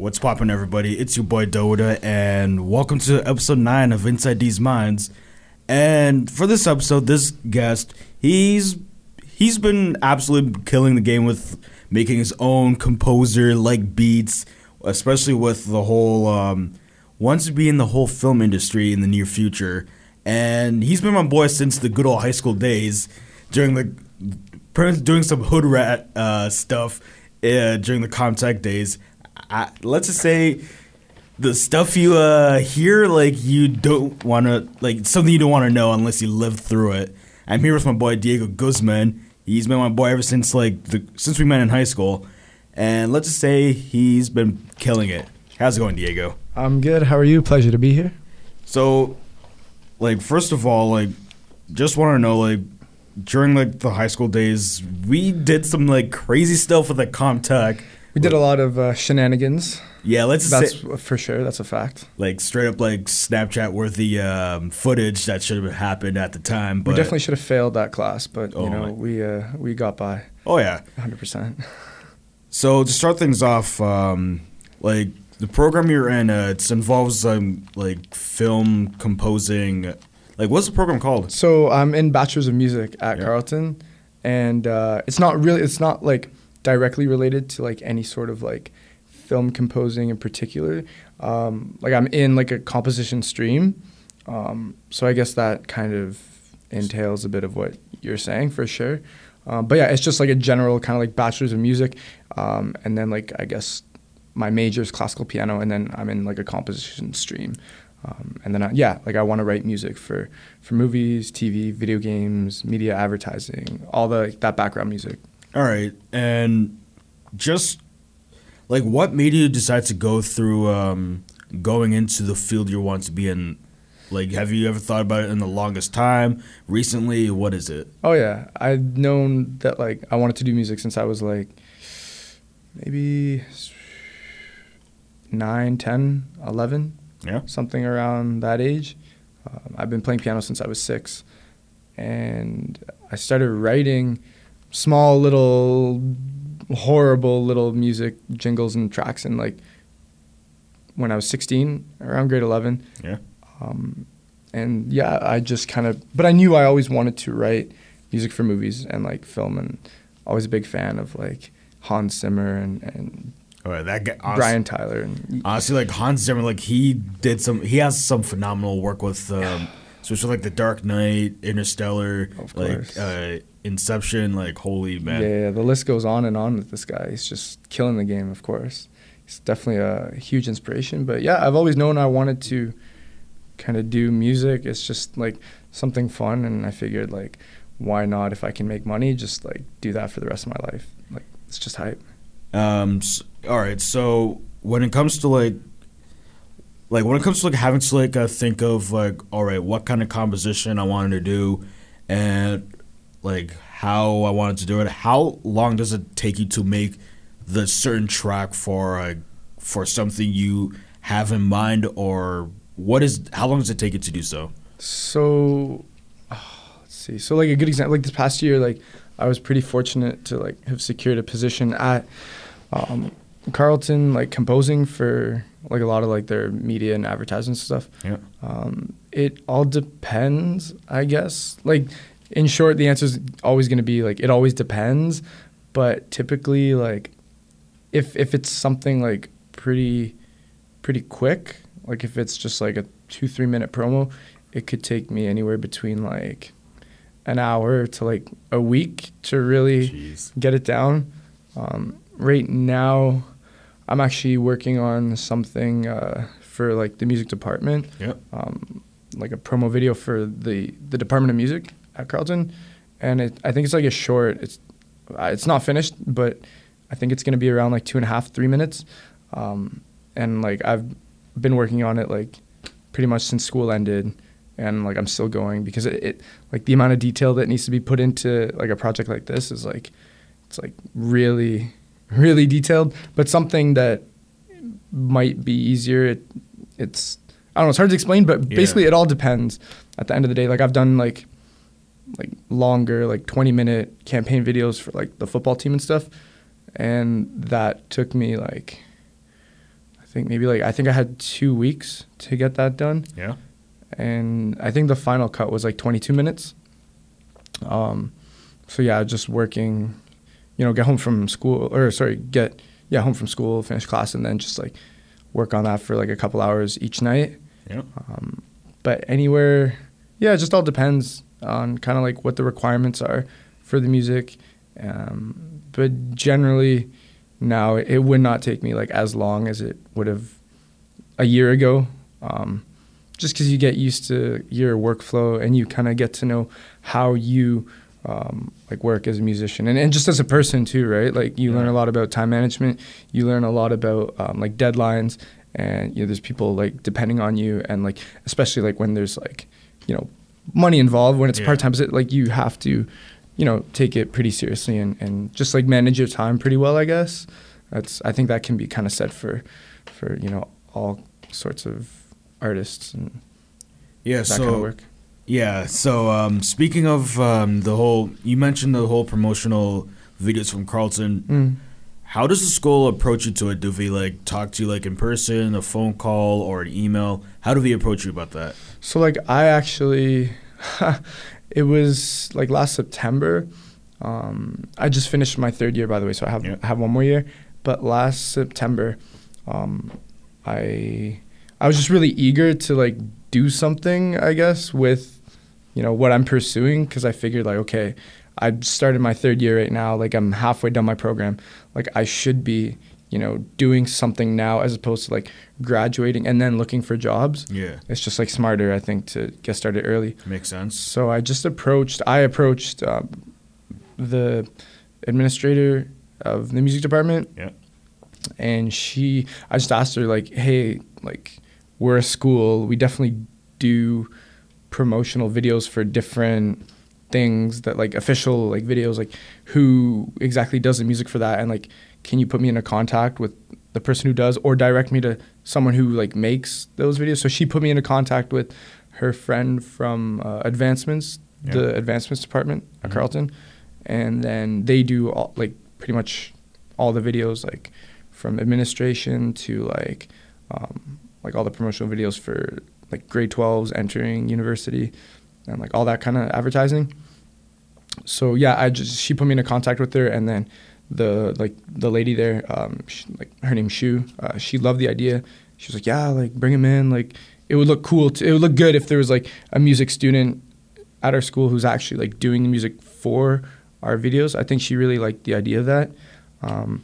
What's poppin', everybody? It's your boy Doda, and welcome to episode 9 of Inside These Minds. And for this episode, this guest, he's he's been absolutely killing the game with making his own composer like beats, especially with the whole um, wants to be in the whole film industry in the near future. And he's been my boy since the good old high school days, during the doing some hood rat uh, stuff uh, during the Comtech days. I, let's just say the stuff you uh, hear, like you don't want to, like something you don't want to know unless you lived through it. I'm here with my boy Diego Guzman. He's been my boy ever since like the, since we met in high school, and let's just say he's been killing it. How's it going, Diego? I'm good. How are you? Pleasure to be here. So, like, first of all, like, just want to know, like, during like the high school days, we did some like crazy stuff with like Comtech. We did a lot of uh, shenanigans. Yeah, let's That's say, for sure. That's a fact. like straight up like Snapchat worthy um, footage that should have happened at the time. But we definitely should have failed that class, but Oh you know my- we uh, we got by oh yeah. 100. percent So to start things off, um, like the program you're in, uh, it involves um, like film composing. Like, what's the program called? So I'm in Bachelor's of Music at Yeah. Carleton, and uh, it's not really it's not like directly related to like any sort of like film composing in particular. Um, like I'm in like a composition stream, um, so I guess that kind of entails a bit of what you're saying for sure. Um, but yeah, it's just like a general kind of like Bachelor's of Music, um, and then like I guess my major is classical piano, and then I'm in like a composition stream. Um, and then I, yeah, like I want to write music for for movies, TV, video games, media advertising, all the that background music. All right, and just like what made you decide to go through um, going into the field you want to be in? Like, have you ever thought about it in the longest time? Recently, what is it? Oh yeah, I've known that like I wanted to do music since I was like maybe nine, ten, eleven, Yeah. something around that age. Um, I've been playing piano since I was six, and I started writing small little horrible little music jingles and tracks and like when I was 16 around grade 11 Yeah. um, and yeah I just kind of but I knew I always wanted to write music for movies and like film and always a big fan of like Hans Zimmer and, and right, that guy. Honestly, Brian Tyler and honestly, like Hans Zimmer, like he did some. He has some phenomenal work with, um, especially like The Dark Knight, Interstellar, Of like uh, Inception. Like, holy man. yeah, yeah, the list goes on and on with this guy. He's just killing the game, of course. He's definitely a huge inspiration. But yeah, I've always known I wanted to kind of do music. It's just like something fun, and I figured like, why not? If I can make money, just like do that for the rest of my life. Like it's just hype. Um. s- all right. So when it comes to like, like when it comes to like having to like uh, think of like, all right, what kind of composition I wanted to do, and like how I wanted to do it. How long does it take you to make the certain track for uh, for something you have in mind, or what is? How long does it take you to do so? So, oh, let's see. So, like a good example, like this past year, like I was pretty fortunate to like have secured a position at um, Carleton, like composing for like a lot of like their media and advertising stuff. Yeah. Um, it all depends, I guess. Like in short, the answer is always going to be like it always depends, but typically like if if it's something like pretty pretty quick, like if it's just like a two three minute promo, it could take me anywhere between like an hour to like a week to really Jeez. get it down. Um, right now, I'm actually working on something uh, for like the music department, Yep. um, like a promo video for the the Department of Music at Carleton, and it, I think it's like a short. It's uh, it's not finished, but I think it's gonna be around like two and a half three minutes, um, and like I've been working on it like pretty much since school ended. And like I'm still going because it, it like the amount of detail that needs to be put into like a project like this is like it's like really, really detailed, but something that might be easier. It, it's I don't know. It's hard to explain, but Yeah. basically, it all depends. At the end of the day, like I've done like like longer, like twenty minute campaign videos for like the football team and stuff, and that took me like I think maybe like I think I had two weeks to get that done Yeah. and I think the final cut was like 22 minutes. Um, so yeah, just working, you know, get home from school or sorry, get yeah home from school, finish class, and then just like work on that for like a couple hours each night. Yeah. Um, but anywhere, yeah, it just all depends on kind of like what the requirements are for the music. Um, but generally, now it would not take me like as long as it would have a year ago. Um, just because you get used to your workflow and you kind of get to know how you um, like work as a musician and, and just as a person too, right? Like you learn a lot about time management. You learn a lot about um, like deadlines and you know there's people like depending on you and like especially like when there's like you know money involved when it's Yeah. part time like you have to you know take it pretty seriously and, and just like manage your time pretty well I guess that's I think that can be kind of said for for you know all sorts of artists and Yeah. that so kind of work Yeah. So um, speaking of um, the whole, you mentioned the whole promotional videos from Carleton. mm. How does the school approach you to it? Do they like talk to you like in person, a phone call, or an email? How do they approach you about that? So like I actually, it was like last September. Um, I just finished my third year, by the way, so I have Yeah. have one more year. But last September, um, I I was just really eager to like do something, I guess, with you know what I'm pursuing because I figured like okay, I started my third year right now, like I'm halfway done my program, like I should be you know doing something now as opposed to like graduating and then looking for jobs Yeah, it's just like smarter, I think, to get started early. makes sense. So I just approached. I approached um, the administrator of the music department. Yeah. And she, I just asked her like, "Hey, like, we're a school. We definitely do promotional videos for different things that like official like videos. Like, who exactly does the music for that? And like, can you put me in a contact with the person who does, or direct me to someone who like makes those videos?" So she put me into contact with her friend from uh, Advancements, Yeah. the Advancements department at Mhm. Carleton, and then they do all like pretty much all the videos like from administration to like um, like all the promotional videos for like grade 12s entering university and like all that kind of advertising. So yeah i just she put me into contact with her and then the like the lady there um she, like her name's shu uh, she loved the idea. She was like yeah like bring him in like it would look cool to, it would look good if there was like a music student at our school who's actually like doing the music for our videos. I think she really liked the idea of that um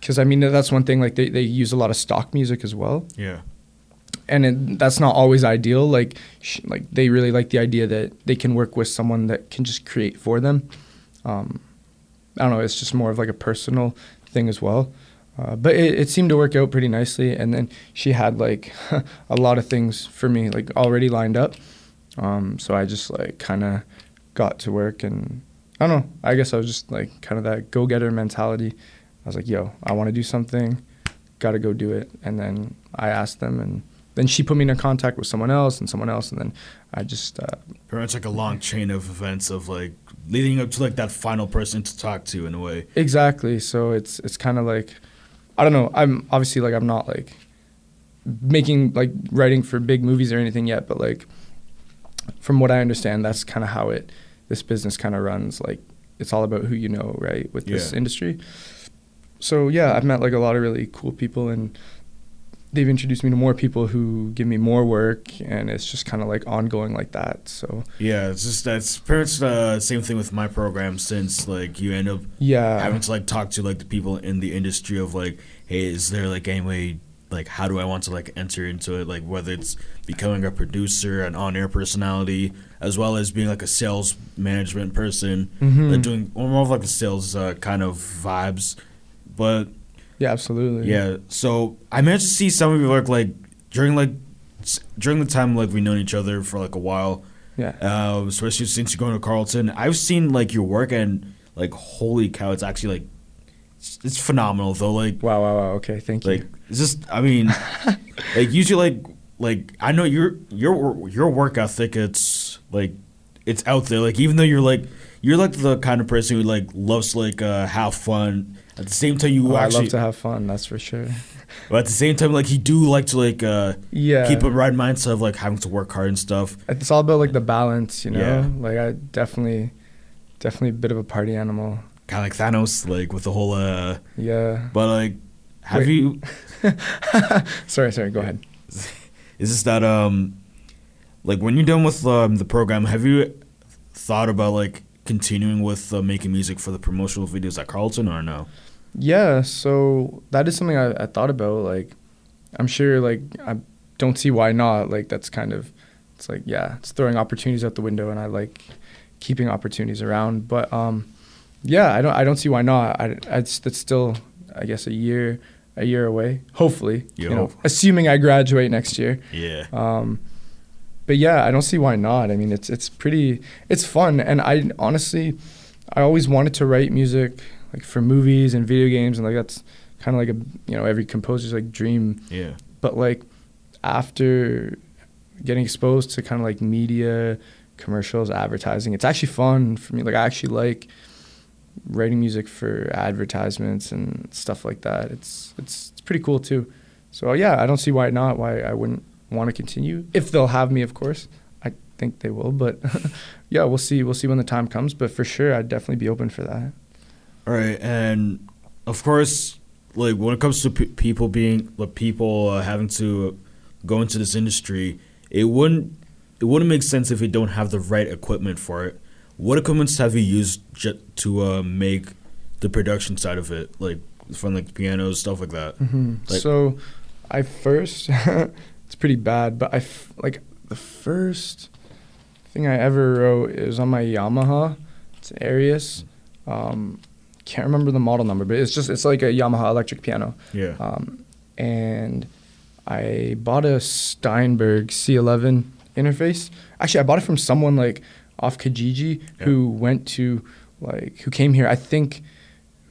because i mean that's one thing like they, they use a lot of stock music as well. Yeah, and it, that's not always ideal. Like, sh- like they really like the idea that they can work with someone that can just create for them. Um, I don't know. It's just more of like a personal thing as well. Uh, but it, it seemed to work out pretty nicely. And then she had like a lot of things for me like already lined up. Um, so I just like kind of got to work and I don't know. I guess I was just like kind of that go getter mentality. I was like, yo, I want to do something, got to go do it. And then I asked them, and then she put me in contact with someone else and someone else. And then I just, uh, pretty much like a long chain of events of like leading up to like that final person to talk to in a way. exactly. So it's, it's kind of like, I don't know. I'm obviously like, I'm not like making, like writing for big movies or anything yet, but like, from what I understand, that's kind of how it, this business kind of runs. Like, it's all about who you know, right, with this industry. So yeah, I've met like a lot of really cool people, and they've introduced me to more people who give me more work, and it's just kind of like ongoing like that. So Yeah, it's just that's pretty much the same thing with my program since like you end up yeah, having to like talk to like the people in the industry of like, hey, is there like any way like how do I want to like enter into it? Like whether it's becoming a producer, an on air personality, as well as being like a sales management person, Mhm. like doing more of like the sales uh, kind of vibes. But yeah, absolutely. yeah, so I managed to see some of your work like during like during the time like we've known each other for like a while yeah, uh, especially since you're going to Carleton. I've seen like your work and like holy cow, it's actually like it's, it's phenomenal though. Like Wow, wow, wow. Okay, thank like you. it's just I mean like usually like like I know your your your work ethic it's like it's out there like even though you're like you're like the kind of person who like loves to, like uh have fun at the same time you Oh, I actually love to have fun. That's for sure. but at the same time like you do like to like uh Yeah. keep a right mindset of like having to work hard and stuff It's all about like the balance, you know. Yeah. Like I definitely, definitely a bit of a party animal. kind of like Thanos like with the whole uh Yeah. but like have Wait. you sorry, sorry. Go ahead. is this that um like when you're done with um, the program have you thought about like continuing with uh, making music for the promotional videos at carleton or no Yeah. So that is something I, I thought about. Like, I'm sure. Like, I don't see why not. Like, that's kind of. It's like yeah, it's throwing opportunities out the window, and I like keeping opportunities around. But um, yeah, I don't. I don't see why not. I. I it's, that's still, I guess, a year. A year away, hopefully. You know, assuming I graduate next year. yeah Um, but yeah, I don't see why not. I mean, it's it's pretty, it's fun, and I honestly, I always wanted to write music like for movies and video games, and like that's kind of like a you know every composer's like dream. yeah But like after getting exposed to kind of like media, commercials, advertising, it's actually fun for me. Like I actually like writing music for advertisements and stuff like that. It's it's it's pretty cool too. So yeah, I don't see why not. Why I wouldn't want to continue if they'll have me, of course. I think they will, but yeah, we'll see. We'll see when the time comes. But for sure, I'd definitely be open for that. all right and of course like when it comes to p- people being like people uh, having to go into this industry it wouldn't it wouldn't make sense if you don't have the right equipment for it what equipments have you used ju- to uh, make the production side of it like from like pianos stuff like that Like- so, I first, pretty bad, but I f- like the first thing I ever wrote is on my Yamaha. It's an Arius. Um, can't remember the model number, but it's just it's like a Yamaha electric piano. yeah Um, and I bought a Steinberg C11 interface. Actually, I bought it from someone like off Kijiji who went to like who came here. I think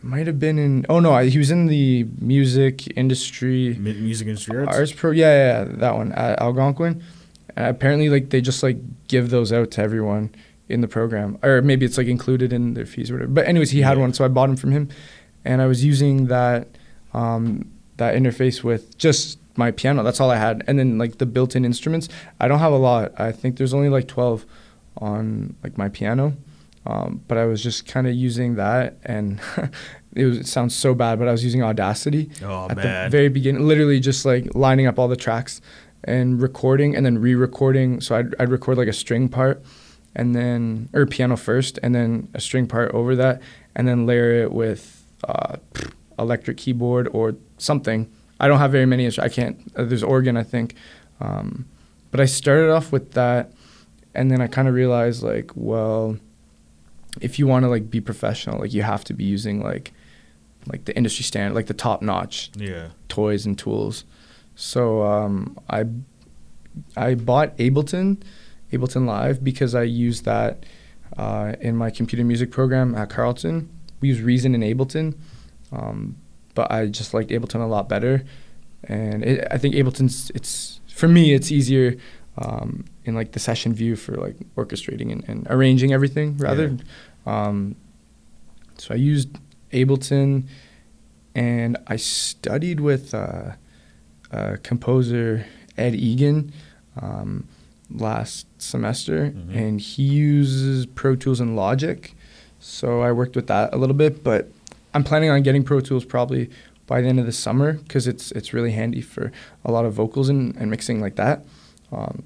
might have been in. Oh no, I, he was in the music industry. Music industry arts? Arts Pro, yeah, yeah, yeah, that one at Algonquin. And apparently, like they just like give those out to everyone in the program, or maybe it's like included in their fees or whatever. But anyways, he had Yeah. one, so I bought them from him, and I was using that um, that interface with just my piano. That's all I had, and then like the built-in instruments. I don't have a lot. I think there's only like twelve on like my piano. Um, but I was just kind of using that, and it, was, it sounds so bad, but I was using Audacity Oh, at man. the very beginning, literally just like lining up all the tracks and recording, and then re-recording. So I'd, I'd record like a string part, and then or piano first, and then a string part over that, and then layer it with uh, electric keyboard or something. I don't have very many. I can't. Uh, there's organ, I think, um, but I started off with that, and then I kind of realized like, well, if you want to like be professional, like you have to be using like like the industry standard, like the top notch yeah toys and tools. So um, I I bought Ableton, Ableton Live because I use that uh, in my computer music program at Carleton. We use Reason and Ableton, um, but I just liked Ableton a lot better, and it, I think Ableton's it's for me it's easier um, in like the session view for like orchestrating and, and arranging everything rather. Um, so I used Ableton, and I studied with uh, uh, composer Ed Egan um, last semester, Mhm. and he uses Pro Tools and Logic. So I worked with that a little bit, but I'm planning on getting Pro Tools probably by the end of the summer because it's it's really handy for a lot of vocals and, and mixing like that. Um,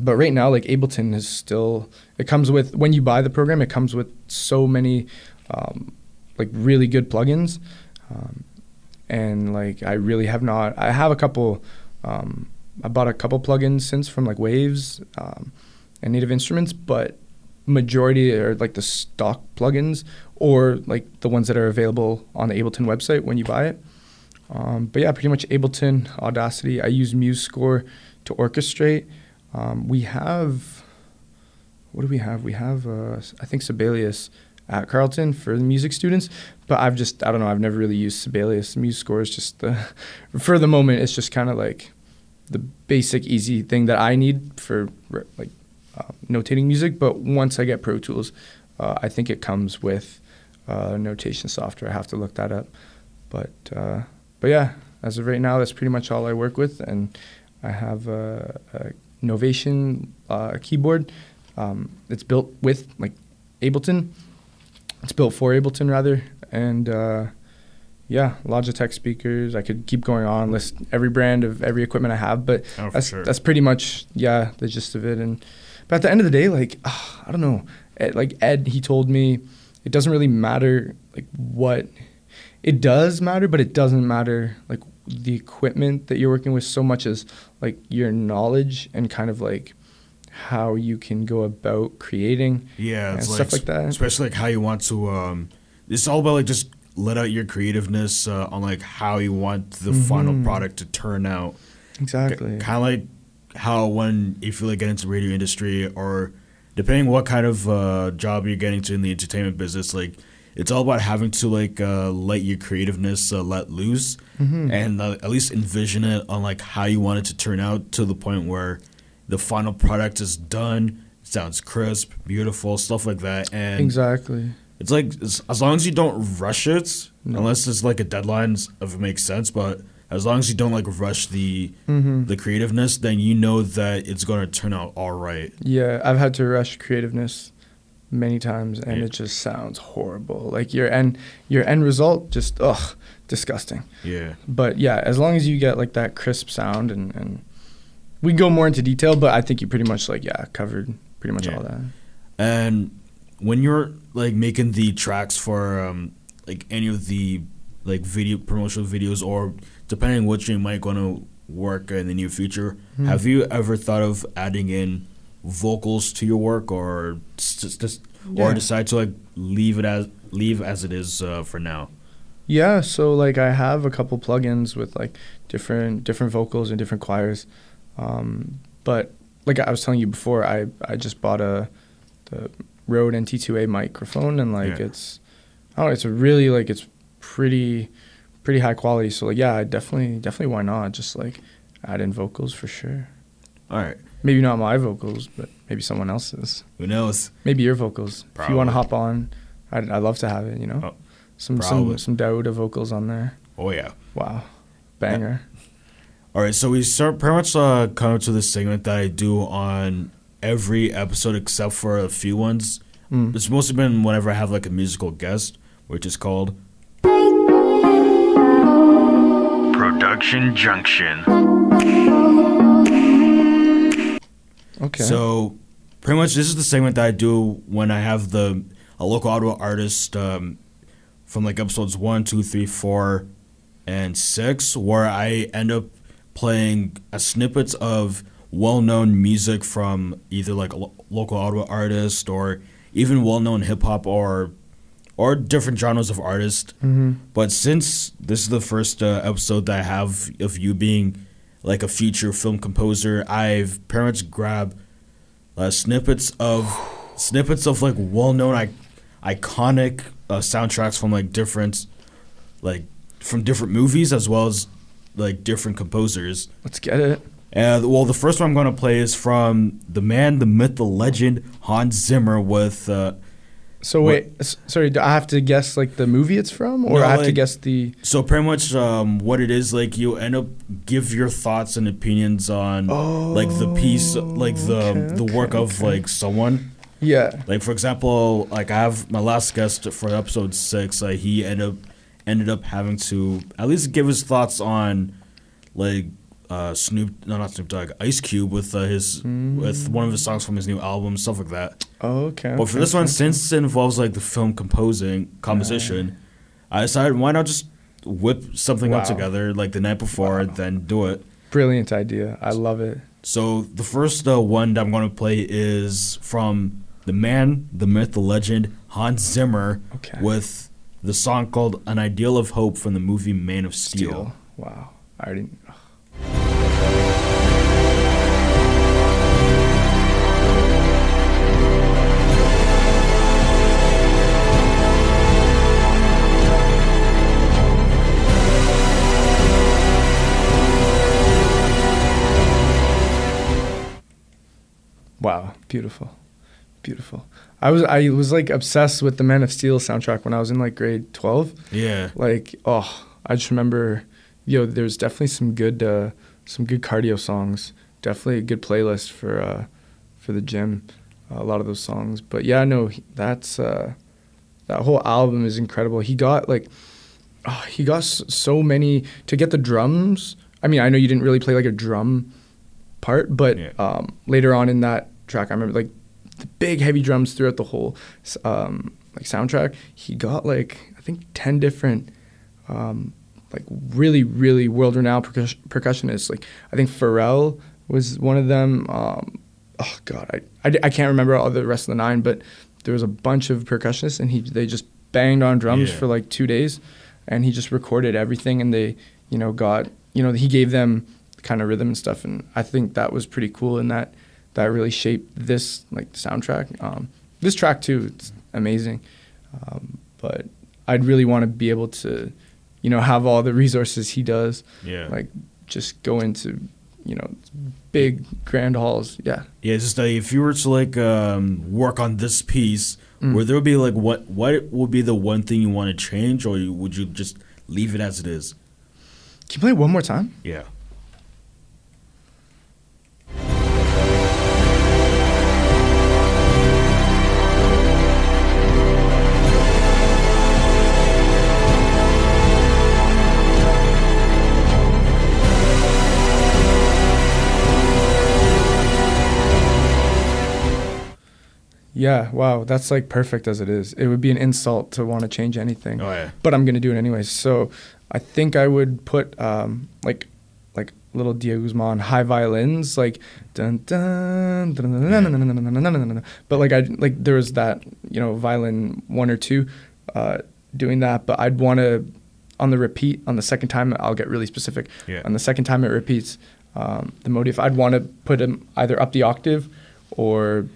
but right now, like Ableton is still it comes with when you buy the program, it comes with so many um, like really good plugins, um, and like I really have not. I have a couple. Um, I bought a couple plugins since from like Waves um, and Native Instruments, but majority are like the stock plugins or like the ones that are available on the Ableton website when you buy it. Um, but yeah, pretty much Ableton, Audacity. I use MuseScore to orchestrate. Um, we have, what do we have? We have, uh, I think Sibelius at Carleton for the music students. But I've just I don't know I've never really used Sibelius. MuseScore is just the for the moment it's just kind of like the basic easy thing that I need for like uh, notating music. But once I get Pro Tools, uh, I think it comes with uh, notation software. I have to look that up. But uh, but yeah, as of right now, that's pretty much all I work with, and I have a, a Novation uh, keyboard. Um, it's built with like Ableton. It's built for Ableton rather, and uh, yeah, Logitech speakers. I could keep going on, list every brand of every equipment I have, but Oh, that's sure. that's pretty much yeah the gist of it. And but at the end of the day, like ah, I don't know, Ed, like Ed, he told me it doesn't really matter like what it does matter, but it doesn't matter like the equipment that you're working with so much as like your knowledge and kind of like how you can go about creating Yeah, stuff like that. Especially like how you want to. Um, it's all about like just let out your creativeness uh, on like how you want the final Mhm. product to turn out. Exactly. Kind of like how when if you like get into the radio industry or depending what kind of uh, job you're getting to in the entertainment business, like it's all about having to like uh, let your creativeness uh, let loose Mhm. and uh, at least envision it on like how you want it to turn out to the point where the final product is done, sounds crisp, beautiful, stuff like that, and Exactly. it's like as, as long as you don't rush it, No. unless it's like a deadline, if it makes sense. But as long as you don't like rush the hmm the creativeness, then you know that it's gonna turn out all right. Yeah, I've had to rush creativeness many times, and Yeah. it just sounds horrible. Like your end, your end result, just ugh, disgusting. Yeah, But yeah, as long as you get like that crisp sound, and and we can go more into detail, but I think you pretty much like yeah covered pretty much Yeah. all that. and when you're like making the tracks for um like any of the like video promotional videos or depending what you might want to work in the near future, Hmm. have you ever thought of adding in vocals to your work or just, just or decide to like leave it as leave as it is uh, for now? Yeah, so like I have a couple plugins with like different different vocals and different choirs, um, but like I was telling you before, I I just bought a the Rode NT2A microphone and like Yeah. it's oh it's a really like it's pretty pretty high quality. So like yeah, I definitely definitely why not just like add in vocals for sure. All right, Maybe not my vocals, but maybe someone else's. who knows? Maybe your vocals. If you want to hop on, I'd I'd love to have it. You know, Oh, some probably. some some Dauda vocals on there. Oh yeah. Wow, banger. All right, so we start pretty much uh, coming to this segment that I do on every episode except for a few ones. Mm. It's mostly been whenever I have like a musical guest, which is called Production Junction. Okay. So, pretty much, this is the segment that I do when I have the a local Ottawa artist um, from like episodes one, two, three, four, and six, where I end up playing a snippets of well-known music from either like a lo- local Ottawa artist or even well-known hip hop or or different genres of artists. hmm But since this is the first uh, episode that I have of you being like a feature film composer, I've pretty much grabbed uh, snippets of snippets of like well-known, I- iconic uh, soundtracks from like different, like from different movies as well as like different composers. let's get it. And well, the first one I'm gonna play is from the man, the myth, the legend, Hans Zimmer with. Uh, So wait, s- sorry, do I have to guess like the movie it's from, or No, I have to guess the? So pretty much, um, what it is like, you end up give your thoughts and opinions on like the piece, like the Oh, Okay, the work okay, of okay. like someone. Yeah. Like for example, like I have my last guest for episode six. Like he ended up ended up having to at least give his thoughts on like uh, Snoop, no not Snoop Dogg, Ice Cube with uh, his with one of his songs from his new album, stuff like that. Oh, okay. But for okay, this one, okay. since it involves like the film composing composition, I decided why not just whip something up together like the night before, Wow. then do it. brilliant idea. I love it. So the first uh, one that I'm going to play is from the man, the myth, the legend, Hans Zimmer, Okay. with the song called "An Ideal of Hope" from the movie Man of Steel. Steel. Wow. I already. Wow, beautiful, beautiful. I was I was like obsessed with the Man of Steel soundtrack when I was in like grade twelve. Yeah. Like oh, I just remember, yo, there's definitely some good uh, some good cardio songs. Definitely a good playlist for uh, for the gym. a lot of those songs, but yeah, no, that's uh, that whole album is incredible. He got like oh, he got s- so many to get the drums. I mean, I know you didn't really play like a drum part, but Yeah. um, later on in that track, I remember like the big heavy drums throughout the whole um, like soundtrack. He got like I think ten different um, like really really world renowned percus- percussionists. Like I think Pharrell was one of them. Um, oh God, I I can't remember all the rest of the nine, but there was a bunch of percussionists, and he they just banged on drums Yeah. for like two days, and he just recorded everything, and they you know got you know he gave them kind of rhythm and stuff, and I think that was pretty cool, in that that really shaped this like soundtrack. Um, this track too, it's amazing, um, but I'd really want to be able to you know have all the resources he does Yeah. like just go into you know big grand halls yeah Yeah, just uh, if you were to like um, work on this piece, Mm. would there be like what what would be the one thing you want to change, or would you just leave it as it is? can you play it one more time Yeah. Yeah wow that's like perfect as it is it would be an insult to want to change anything Oh yeah. but i'm gonna do it anyways so i think i would put um like like little Diego Guzman high violins like dun dun dun dun dun dun dun dun dun dun dun dun dun. but like I like there was that you know violin one or two uh, doing that but I'd want to on the repeat on the second time I'll get really specific Yeah. on the second time it repeats um, the motif I'd want to put them either up the octave or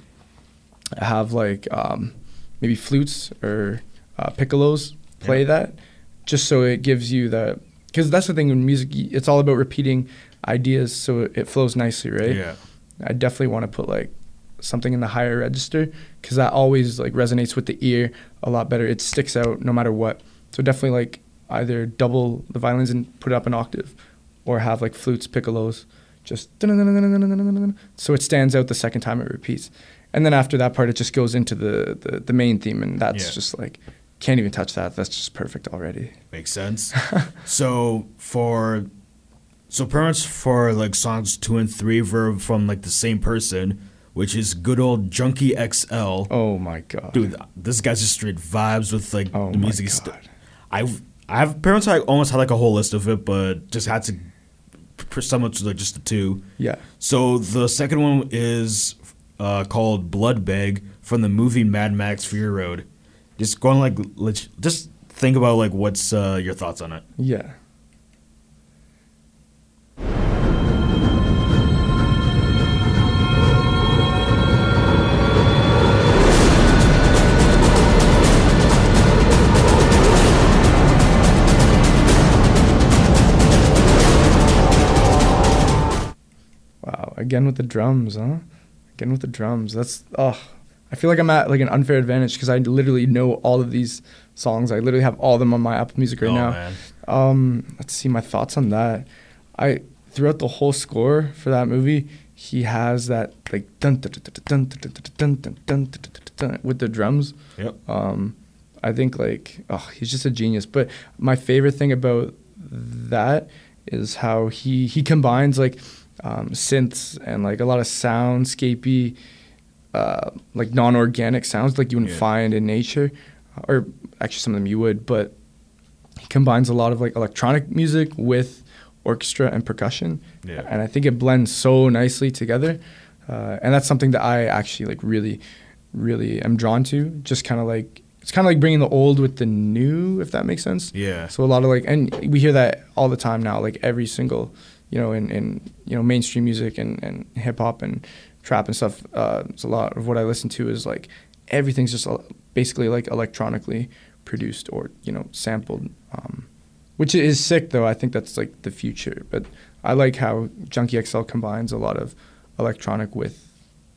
have like um, maybe flutes or uh, piccolos play Yeah. that just so it gives you the because that's the thing in music it's all about repeating ideas so it, it flows nicely right Yeah. i definitely want to put like something in the higher register because that always like resonates with the ear a lot better it sticks out no matter what so definitely like either double the violins and put it up an octave or have like flutes piccolos just so it stands out the second time it repeats and then after that part it just goes into the the, the main theme and that's Yeah. just like can't even touch that that's just perfect already Makes sense. so for so parents for like songs two and three were from like the same person, which is good old Junkie XL. oh my god Dude, this guy's just straight vibes with like Oh the music. St-. I've I have parents I almost had like a whole list of it, but just had to sum it to like just the two. yeah So the second one is uh, called Blood Bag from the movie Mad Max Fury Road. Just going like leg- just think about like what's uh, your thoughts on it. yeah again with the drums, huh? Again with the drums. That's oh, I feel like I'm at like an unfair advantage because I literally know all of these songs. I literally have all of them on my Apple Music right oh, now. man. Um, let's see my thoughts on that. I throughout the whole score for that movie, he has that like dun dun dun dun dun dun dun dun with the drums. Yep. Um, I think like oh, he's just a genius. But my favorite thing about that is how he he combines like um, synths and like a lot of soundscapey, uh, like non-organic sounds like you wouldn't Yeah. find in nature, or actually some of them you would. But he combines a lot of like electronic music with orchestra and percussion, Yeah. and I think it blends so nicely together. Uh, and that's something that I actually like really, really am drawn to. Just kind of like it's kind of like bringing the old with the new, if that makes sense. Yeah. So a lot of like, and we hear that all the time now. Like every single, you know, in, in you know mainstream music and, and hip hop and trap and stuff. Uh, it's a lot of what I listen to is like everything's just uh, basically like electronically produced or you know sampled, um, which is sick though. I think that's like the future. But I like how Junkie XL combines a lot of electronic with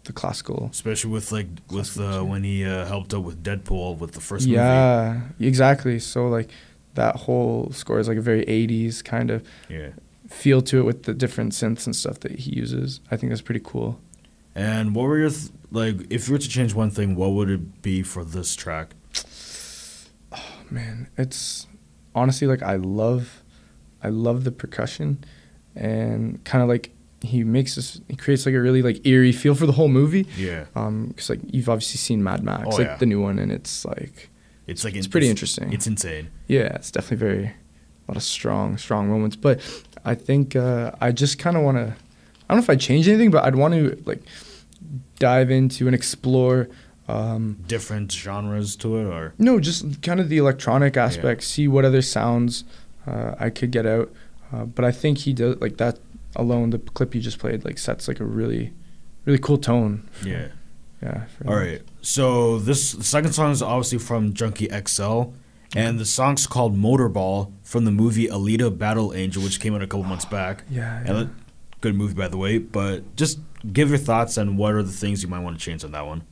the classical. especially with like with uh, when he uh, helped out with Deadpool with the first movie. Yeah, exactly. So like that whole score is like a very 80s kind of Yeah. Feel to it with the different synths and stuff that he uses. I think that's pretty cool. And what were your th- like? If you were to change one thing, what would it be for this track? Oh man, it's honestly like I love, I love the percussion, and kind of like he makes this, he creates like a really like eerie feel for the whole movie. Yeah, Um, because like you've obviously seen Mad Max, Oh, like yeah. the new one, and it's like it's like It's pretty interesting. It's insane. yeah, it's definitely very a lot of strong, strong moments. But I think uh, I just kind of want to. I don't know if I change anything, but I'd want to like dive into and explore. Um, Different genres to it, or No, just kind of the electronic aspect. See what other sounds uh, I could get out. Uh, but I think he does like that alone. The clip you just played like sets like a really, really cool tone. for- yeah. yeah. All right. So this the second song is obviously from Junkie XL, and the song's called Motorball from the movie Alita: Battle Angel, which came out a couple months back. Yeah. And yeah. it- good movie, by the way. But just give your thoughts on what are the things you might want to change on that one.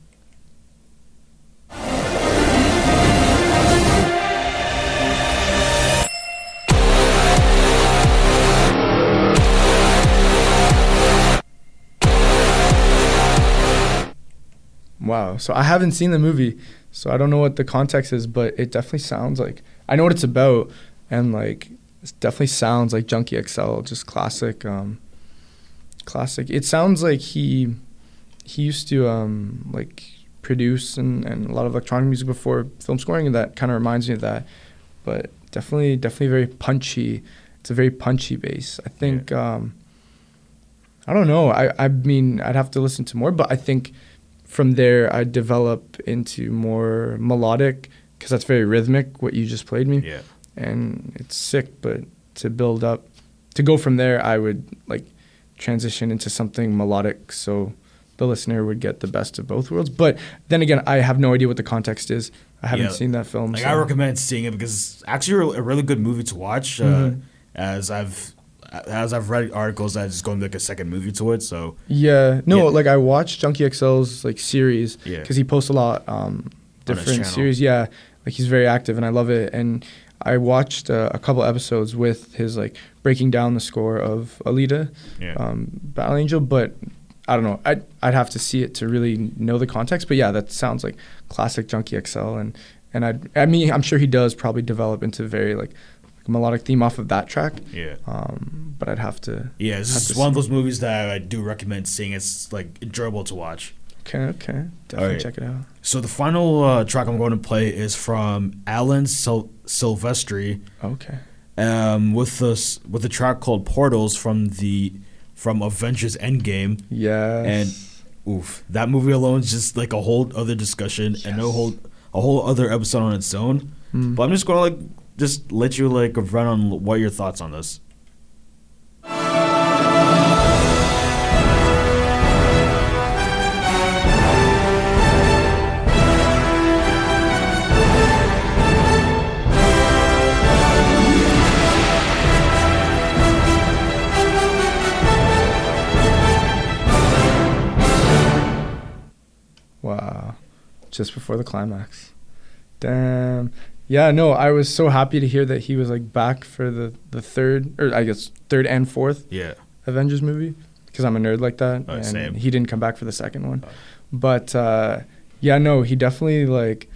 Wow. So I haven't seen the movie, so I don't know what the context is, but it definitely sounds like I know what it's about, and like it definitely sounds like Junkie XL, just classic. Um, classic. It sounds like he he used to um, like produce and, and a lot of electronic music before film scoring, and that kind of reminds me of that. But definitely, definitely very punchy. It's a very punchy bass. I think. Um, I don't know. I, I mean, I'd have to listen to more, but I think from there I'd develop into more melodic because that's very rhythmic. What you just played me, Yeah. And it's sick. But to build up, to go from there, I would like transition into something melodic, so the listener would get the best of both worlds. But then again, I have no idea what the context is. I haven't Yeah. seen that film. Like so- I recommend seeing it because it's actually a really good movie to watch. Uh, Mhm. as I've as I've read articles that it's going to like a second movie to it. So Yeah, no, Yeah. like I watched Junkie XL's like series Yeah. because he posts a lot um, different series. Yeah, like he's very active and I love it. And I watched uh, a couple episodes with his like breaking down the score of Alita, yeah, um, Battle Angel, but. I don't know. I'd, I'd have to see it to really know the context. But yeah, that sounds like classic Junkie XL. And, and I'd, I mean, I'm sure he does probably develop into very like, melodic theme off of that track. yeah, Um, but I'd have to. yeah. This is one of those movies that I do recommend seeing. It's like enjoyable to watch. Okay, okay. Definitely Alright. check it out. So the final uh, track I'm going to play is from Alan Sil- Silvestri. Okay. um, with the s- with the track called Portals from the from Avengers Endgame, Yeah. and oof, that movie alone is just like a whole other discussion and a whole a whole other episode on its own. Mm. But I'm just gonna like just let you like run on what your thoughts on this. Just before the climax. Damn. Yeah, no, I was so happy to hear that he was like back for the the third or I guess third and fourth Yeah, Avengers movie because I'm a nerd like that Oh, and same. he didn't come back for the second one. Oh. But uh yeah, no, he definitely like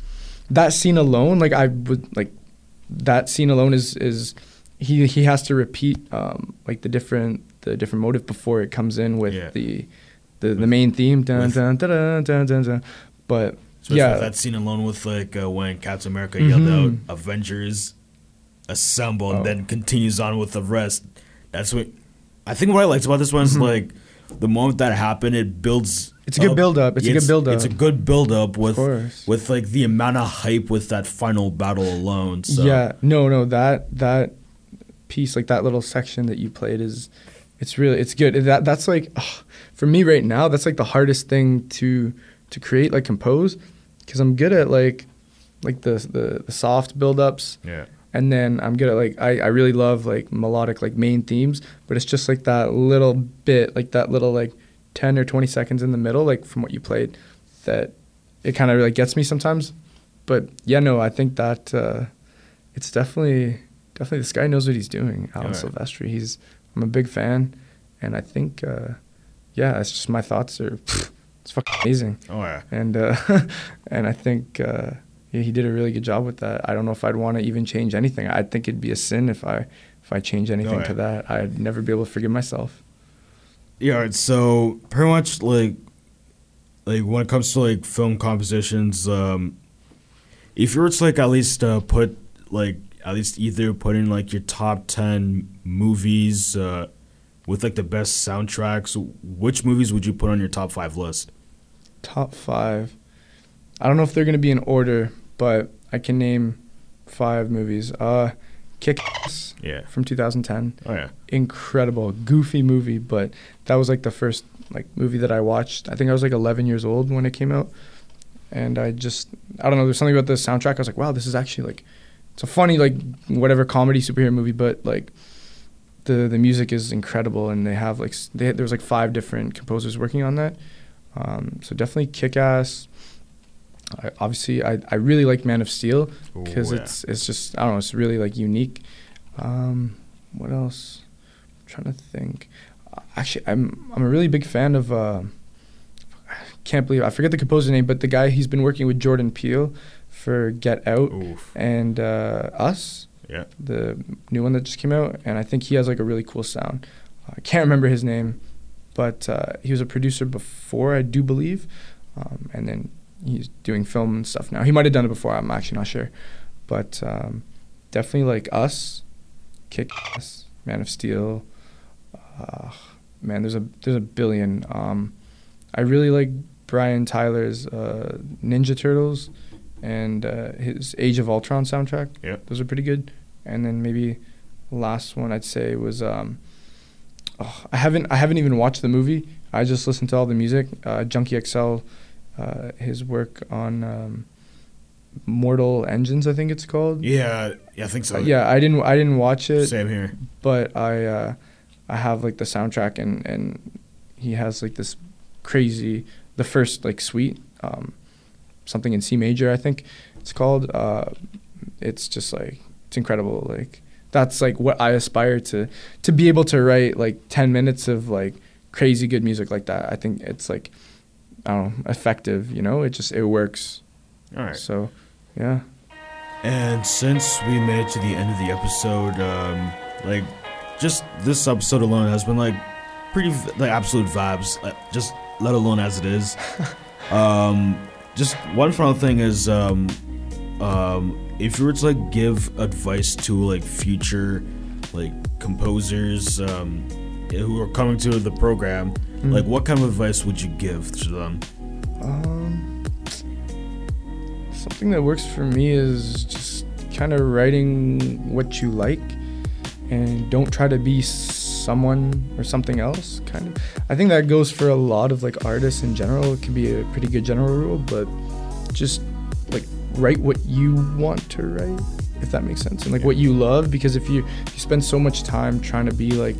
that scene alone like I would like that scene alone is is he he has to repeat um like the different the different motive before it comes in with Yeah. the the the main theme dun, dun, dun, dun, dun, dun, dun. but especially yeah that scene alone with like uh, when Captain America Mhm. yelled out "Avengers Assemble" and Oh. then continues on with the rest. That's what I think. What I liked about this one is Mhm. like the moment that happened, it builds. It's a good build-up. It's a good build-up. It's a good build up with with like the amount of hype with that final battle alone. So Yeah, no, no, that that piece, like that little section that you played, is it's really it's good. That that's like ugh, for me right now. That's like the hardest thing to to create, like compose, because I'm good at like like the the, the soft build-ups, yeah, and then I'm good at like I I really love like melodic like main themes, but it's just like that little bit, like that little like 10 or 20 seconds in the middle, like from what you played, that it kind of like gets me sometimes. But yeah, no, I think that uh, it's definitely definitely this guy knows what he's doing. Alan Alright. Silvestri. He's I'm a big fan, and I think uh, yeah, it's just my thoughts are it's fucking amazing. Oh yeah. And uh, and I think uh, yeah, he did a really good job with that. I don't know if I'd want to even change anything. I think it'd be a sin if I if I change anything yeah. to that. I'd never be able to forgive myself. Yeah, alright, so pretty much like like when it comes to like film compositions, um if you were to like at least uh, put like at least either put in like your top ten movies uh with like the best soundtracks, which movies would you put on your top five list? Top five. I don't know if they're gonna be in order, but I can name five movies. Uh, Kick Ass Yeah. from 2010. Oh yeah. Incredible, goofy movie, but that was like the first like movie that I watched. I think I was like 11 years old when it came out, and I just I don't know. There's something about the soundtrack. I was like, wow, this is actually like it's a funny like whatever comedy superhero movie, but like the the music is incredible, and they have like they, there was like five different composers working on that. Um, so definitely Kick Ass. I, obviously, I, I really like Man of Steel because yeah. it's it's just I don't know it's really like unique. Um, what else? I'm trying to think. Uh, Actually, I'm I'm a really big fan of. Uh, I can't believe I forget the composer name, but the guy he's been working with Jordan Peele for Get Out Oof. and uh, Us, Yeah. the new one that just came out, and I think he has like a really cool sound. I can't remember his name, but uh, he was a producer before, I do believe, um, and then he's doing film and stuff now. He might have done it before. I'm actually not sure, but um, definitely like Us, Kick Ass, Man of Steel. Uh, man, there's a there's a billion. Um, I really like Brian Tyler's uh, Ninja Turtles and uh, his Age of Ultron soundtrack. Yeah. those are pretty good. And then maybe last one I'd say was um, oh, I haven't I haven't even watched the movie. I just listened to all the music. Uh, Junkie XL, uh, his work on um, Mortal Engines, I think it's called. Yeah, yeah, I think so. Uh, yeah, I didn't I didn't watch it Same here. but I uh, I have like the soundtrack and and he has like this crazy the first like suite um, something in C major I think it's called uh, it's just like it's incredible like that's like what I aspire to to be able to write like 10 minutes of like crazy good music like that I think it's like I don't know effective you know it just it works All right. so yeah And since we made it to the end of the episode, um, like, just this episode alone has been like pretty v- like absolute vibes. Like, just let alone as it is. um, just one final thing is, um, um, if you were to like give advice to like future like composers um, who are coming to the program, like what kind of advice would you give to them? Um, something that works for me is just kind of writing what you like and don't try to be someone or something else kind of. I think that goes for a lot of like artists in general. It can be a pretty good general rule but just like write what you want to write if that makes sense and like what you love because if you if you spend so much time trying to be like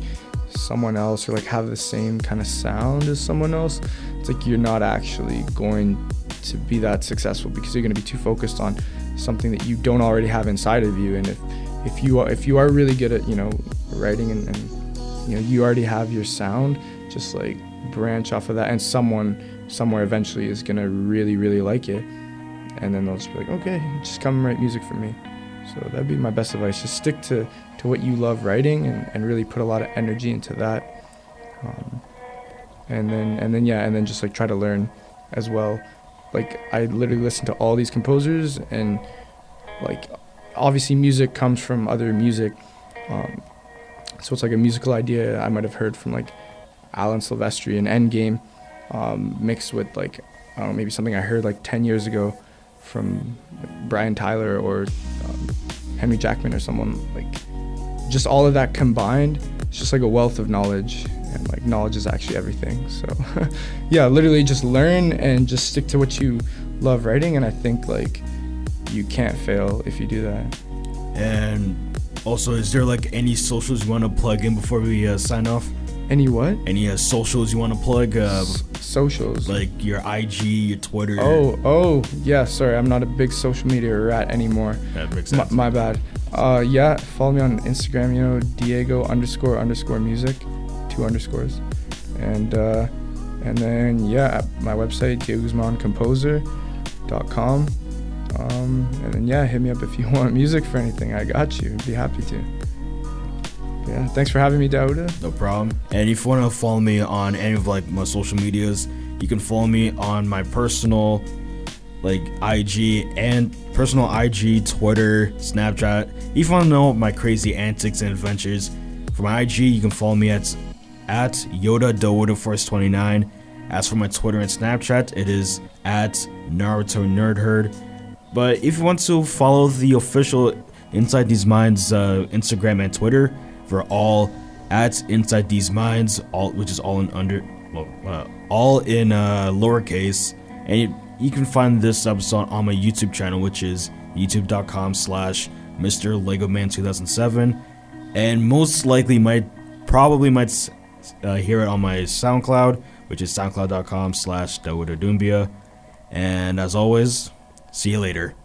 someone else or like have the same kind of sound as someone else it's like you're not actually going to be that successful because you're going to be too focused on something that you don't already have inside of you and if if you are if you are really good at you know writing and, and you know you already have your sound just like branch off of that and someone somewhere eventually is to really really like it. And then they'll just be like okay just come write music for me. So that'd be my best advice. Just stick to to what you love writing and, and really put a lot of energy into that. Um, and then and then yeah and then just like try to learn as well. Like i literally listen to all these composers and like obviously music comes from other music um, so it's like a musical idea i might have heard from like alan silvestri and endgame um, mixed with like i don't know maybe something i heard like 10 years ago from brian tyler or um, henry jackman or someone like just all of that combined it's just like a wealth of knowledge and like knowledge is actually everything. So yeah literally just learn and just stick to what you love writing and i think like you can't fail if you do that. And also, is there like any socials you want to plug in before we uh, sign off? Any what? Any uh, socials you want to plug? Uh, S- socials. like your IG, your Twitter. oh, oh, yeah. Sorry, I'm not a big social media rat anymore. that makes My, sense. my bad. Uh, yeah, follow me on Instagram. You know, Diego underscore underscore music, two underscores, and uh, and then yeah, my website diegoguzmancomposer.com. Um, and then yeah, hit me up if you want music for anything. I got you. Be happy to. Yeah, thanks for having me, Dauda. No problem. And if you want to follow me on any of like my social medias, you can follow me on my personal like IG and personal IG, Twitter, Snapchat. If you want to know my crazy antics and adventures, for my IG, you can follow me at at Yoda Doda Force 29. As for my Twitter and Snapchat, it is at Naruto Nerd Herd. But if you want to follow the official Inside These Minds uh, Instagram and Twitter for all at Inside These Minds, all which is all in under, well, uh, all in uh, lowercase, and you, you can find this episode on my YouTube channel, which is youtube.com/slash Mr. Lego Man 2007, and most likely might probably might uh, hear it on my SoundCloud, which is soundcloud.com/slash Dumbia. And as always, see you later.